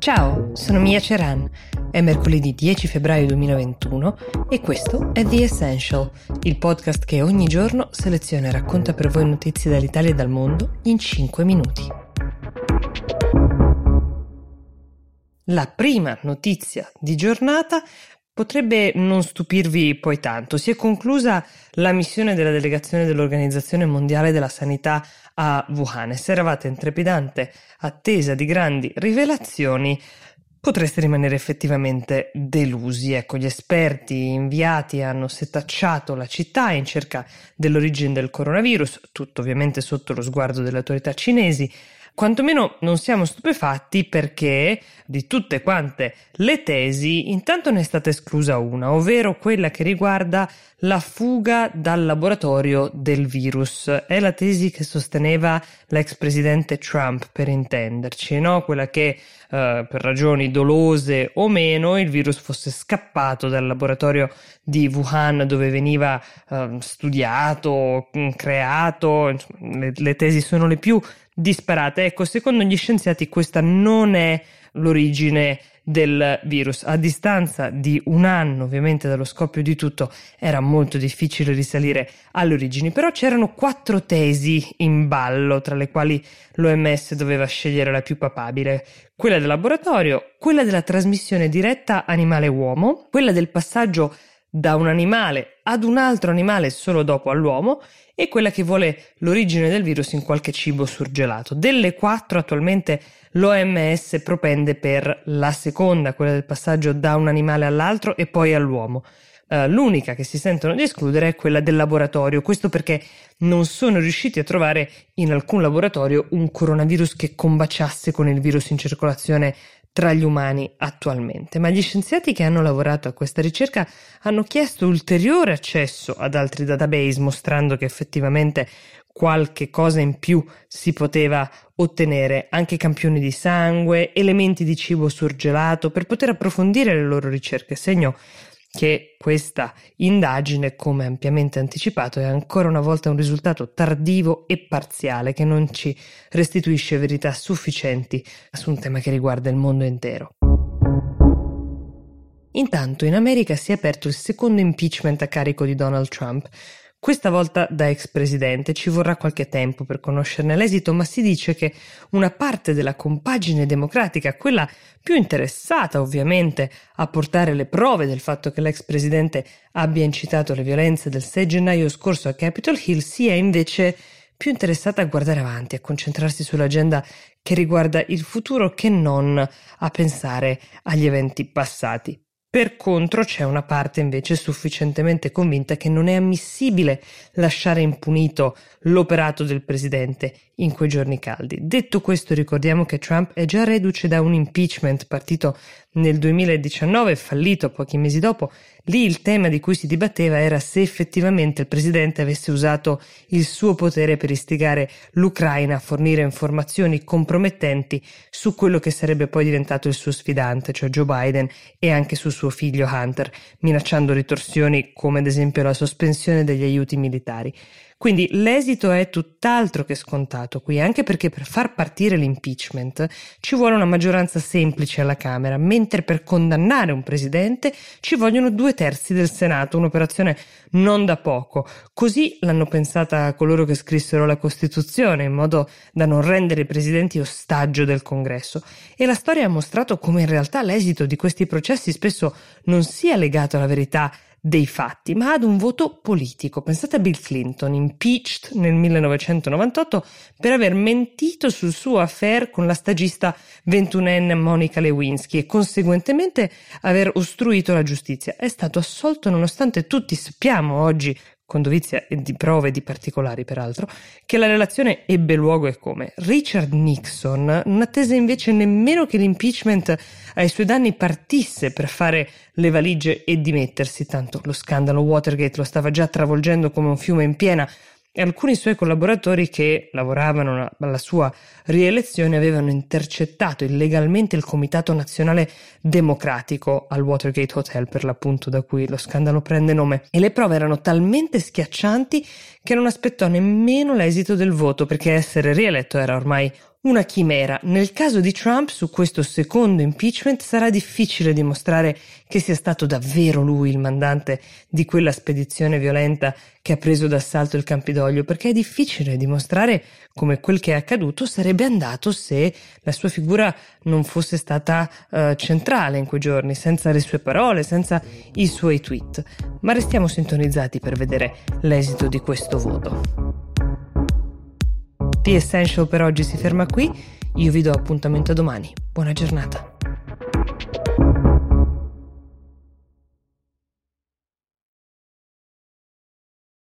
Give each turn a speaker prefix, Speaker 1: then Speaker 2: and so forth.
Speaker 1: Ciao, sono Mia Ceran. È mercoledì 10 febbraio 2021 e questo è The Essential, il podcast che ogni giorno seleziona e racconta per voi notizie dall'Italia e dal mondo in 5 minuti. La prima notizia di giornata potrebbe non stupirvi poi tanto. Si è conclusa la missione della delegazione dell'Organizzazione Mondiale della Sanità a Wuhan e se eravate in trepidante attesa di grandi rivelazioni potreste rimanere effettivamente delusi. Ecco, gli esperti inviati hanno setacciato la città in cerca dell'origine del coronavirus, tutto ovviamente sotto lo sguardo delle autorità cinesi quantomeno non siamo stupefatti perché di tutte quante le tesi intanto ne è stata esclusa una, ovvero quella che riguarda la fuga dal laboratorio del virus. È la tesi che sosteneva l'ex presidente Trump, per intenderci, no? quella che Uh, per ragioni dolose o meno, il virus fosse scappato dal laboratorio di Wuhan dove veniva uh, studiato, creato. Le, le, tesi sono le più disparate. Ecco, secondo gli scienziati questa non è l'origine del virus. A distanza di un anno, ovviamente dallo scoppio di tutto, era molto difficile risalire alle origini, però c'erano quattro tesi in ballo, tra le quali l'OMS doveva scegliere la più papabile. Quella del laboratorio, quella della trasmissione diretta animale-uomo, quella del passaggio da un animale ad un altro animale solo dopo all'uomo e quella che vuole l'origine del virus in qualche cibo surgelato. Delle quattro attualmente l'OMS propende per la seconda, quella del passaggio da un animale all'altro e poi all'uomo. Uh, l'unica che si sentono di escludere è quella del laboratorio, questo perché non sono riusciti a trovare in alcun laboratorio un coronavirus che combaciasse con il virus in circolazione tra gli umani attualmente, ma gli scienziati che hanno lavorato a questa ricerca hanno chiesto ulteriore accesso ad altri database mostrando che effettivamente qualche cosa in più si poteva ottenere, anche campioni di sangue, elementi di cibo surgelato per poter approfondire le loro ricerche, segno che questa indagine, come ampiamente anticipato, è ancora una volta un risultato tardivo e parziale che non ci restituisce verità sufficienti su un tema che riguarda il mondo intero. Intanto in America si è aperto il secondo impeachment a carico di Donald Trump, questa volta da ex presidente ci vorrà qualche tempo per conoscerne l'esito, ma si dice che una parte della compagine democratica, quella più interessata ovviamente a portare le prove del fatto che l'ex presidente abbia incitato le violenze del 6 gennaio scorso a Capitol Hill, sia invece più interessata a guardare avanti, a concentrarsi sull'agenda che riguarda il futuro che non a pensare agli eventi passati. Per contro c'è una parte invece sufficientemente convinta che non è ammissibile lasciare impunito l'operato del presidente in quei giorni caldi. Detto questo, ricordiamo che Trump è già reduce da un impeachment partito nel 2019, fallito pochi mesi dopo, Lì il tema di cui si dibatteva era se effettivamente il presidente avesse usato il suo potere per istigare l'Ucraina a fornire informazioni compromettenti su quello che sarebbe poi diventato il suo sfidante, cioè Joe Biden, e anche su suo figlio Hunter, minacciando ritorsioni come ad esempio la sospensione degli aiuti militari. Quindi l'esito è tutt'altro che scontato qui, anche perché per far partire l'impeachment ci vuole una maggioranza semplice alla Camera, mentre per condannare un presidente ci vogliono due terzi del Senato, un'operazione non da poco. Così l'hanno pensata coloro che scrissero la Costituzione, in modo da non rendere i presidenti ostaggio del Congresso. E la storia ha mostrato come in realtà l'esito di questi processi spesso non sia legato alla verità dei fatti, ma ad un voto politico. Pensate a Bill Clinton, impeached nel 1998 per aver mentito sul suo affair con la stagista ventunenne Monica Lewinsky e conseguentemente aver ostruito la giustizia. È stato assolto nonostante tutti sappiamo oggi con dovizia e di prove di particolari peraltro, che la relazione ebbe luogo e come. Richard Nixon non attese invece nemmeno che l'impeachment ai suoi danni partisse per fare le valigie e dimettersi, tanto lo scandalo Watergate lo stava già travolgendo come un fiume in piena, e alcuni suoi collaboratori che lavoravano alla sua rielezione avevano intercettato illegalmente il Comitato Nazionale Democratico al Watergate Hotel, per l'appunto da cui lo scandalo prende nome, e le prove erano talmente schiaccianti che non aspettò nemmeno l'esito del voto perché essere rieletto era ormai una chimera. Nel caso di Trump, su questo secondo impeachment, sarà difficile dimostrare che sia stato davvero lui il mandante di quella spedizione violenta che ha preso d'assalto il Campidoglio, perché è difficile dimostrare come quel che è accaduto sarebbe andato se la sua figura non fosse stata uh, centrale in quei giorni, senza le sue parole, senza i suoi tweet. Ma restiamo sintonizzati per vedere l'esito di questo voto. The Essential per oggi si ferma qui, io vi do appuntamento domani. Buona giornata.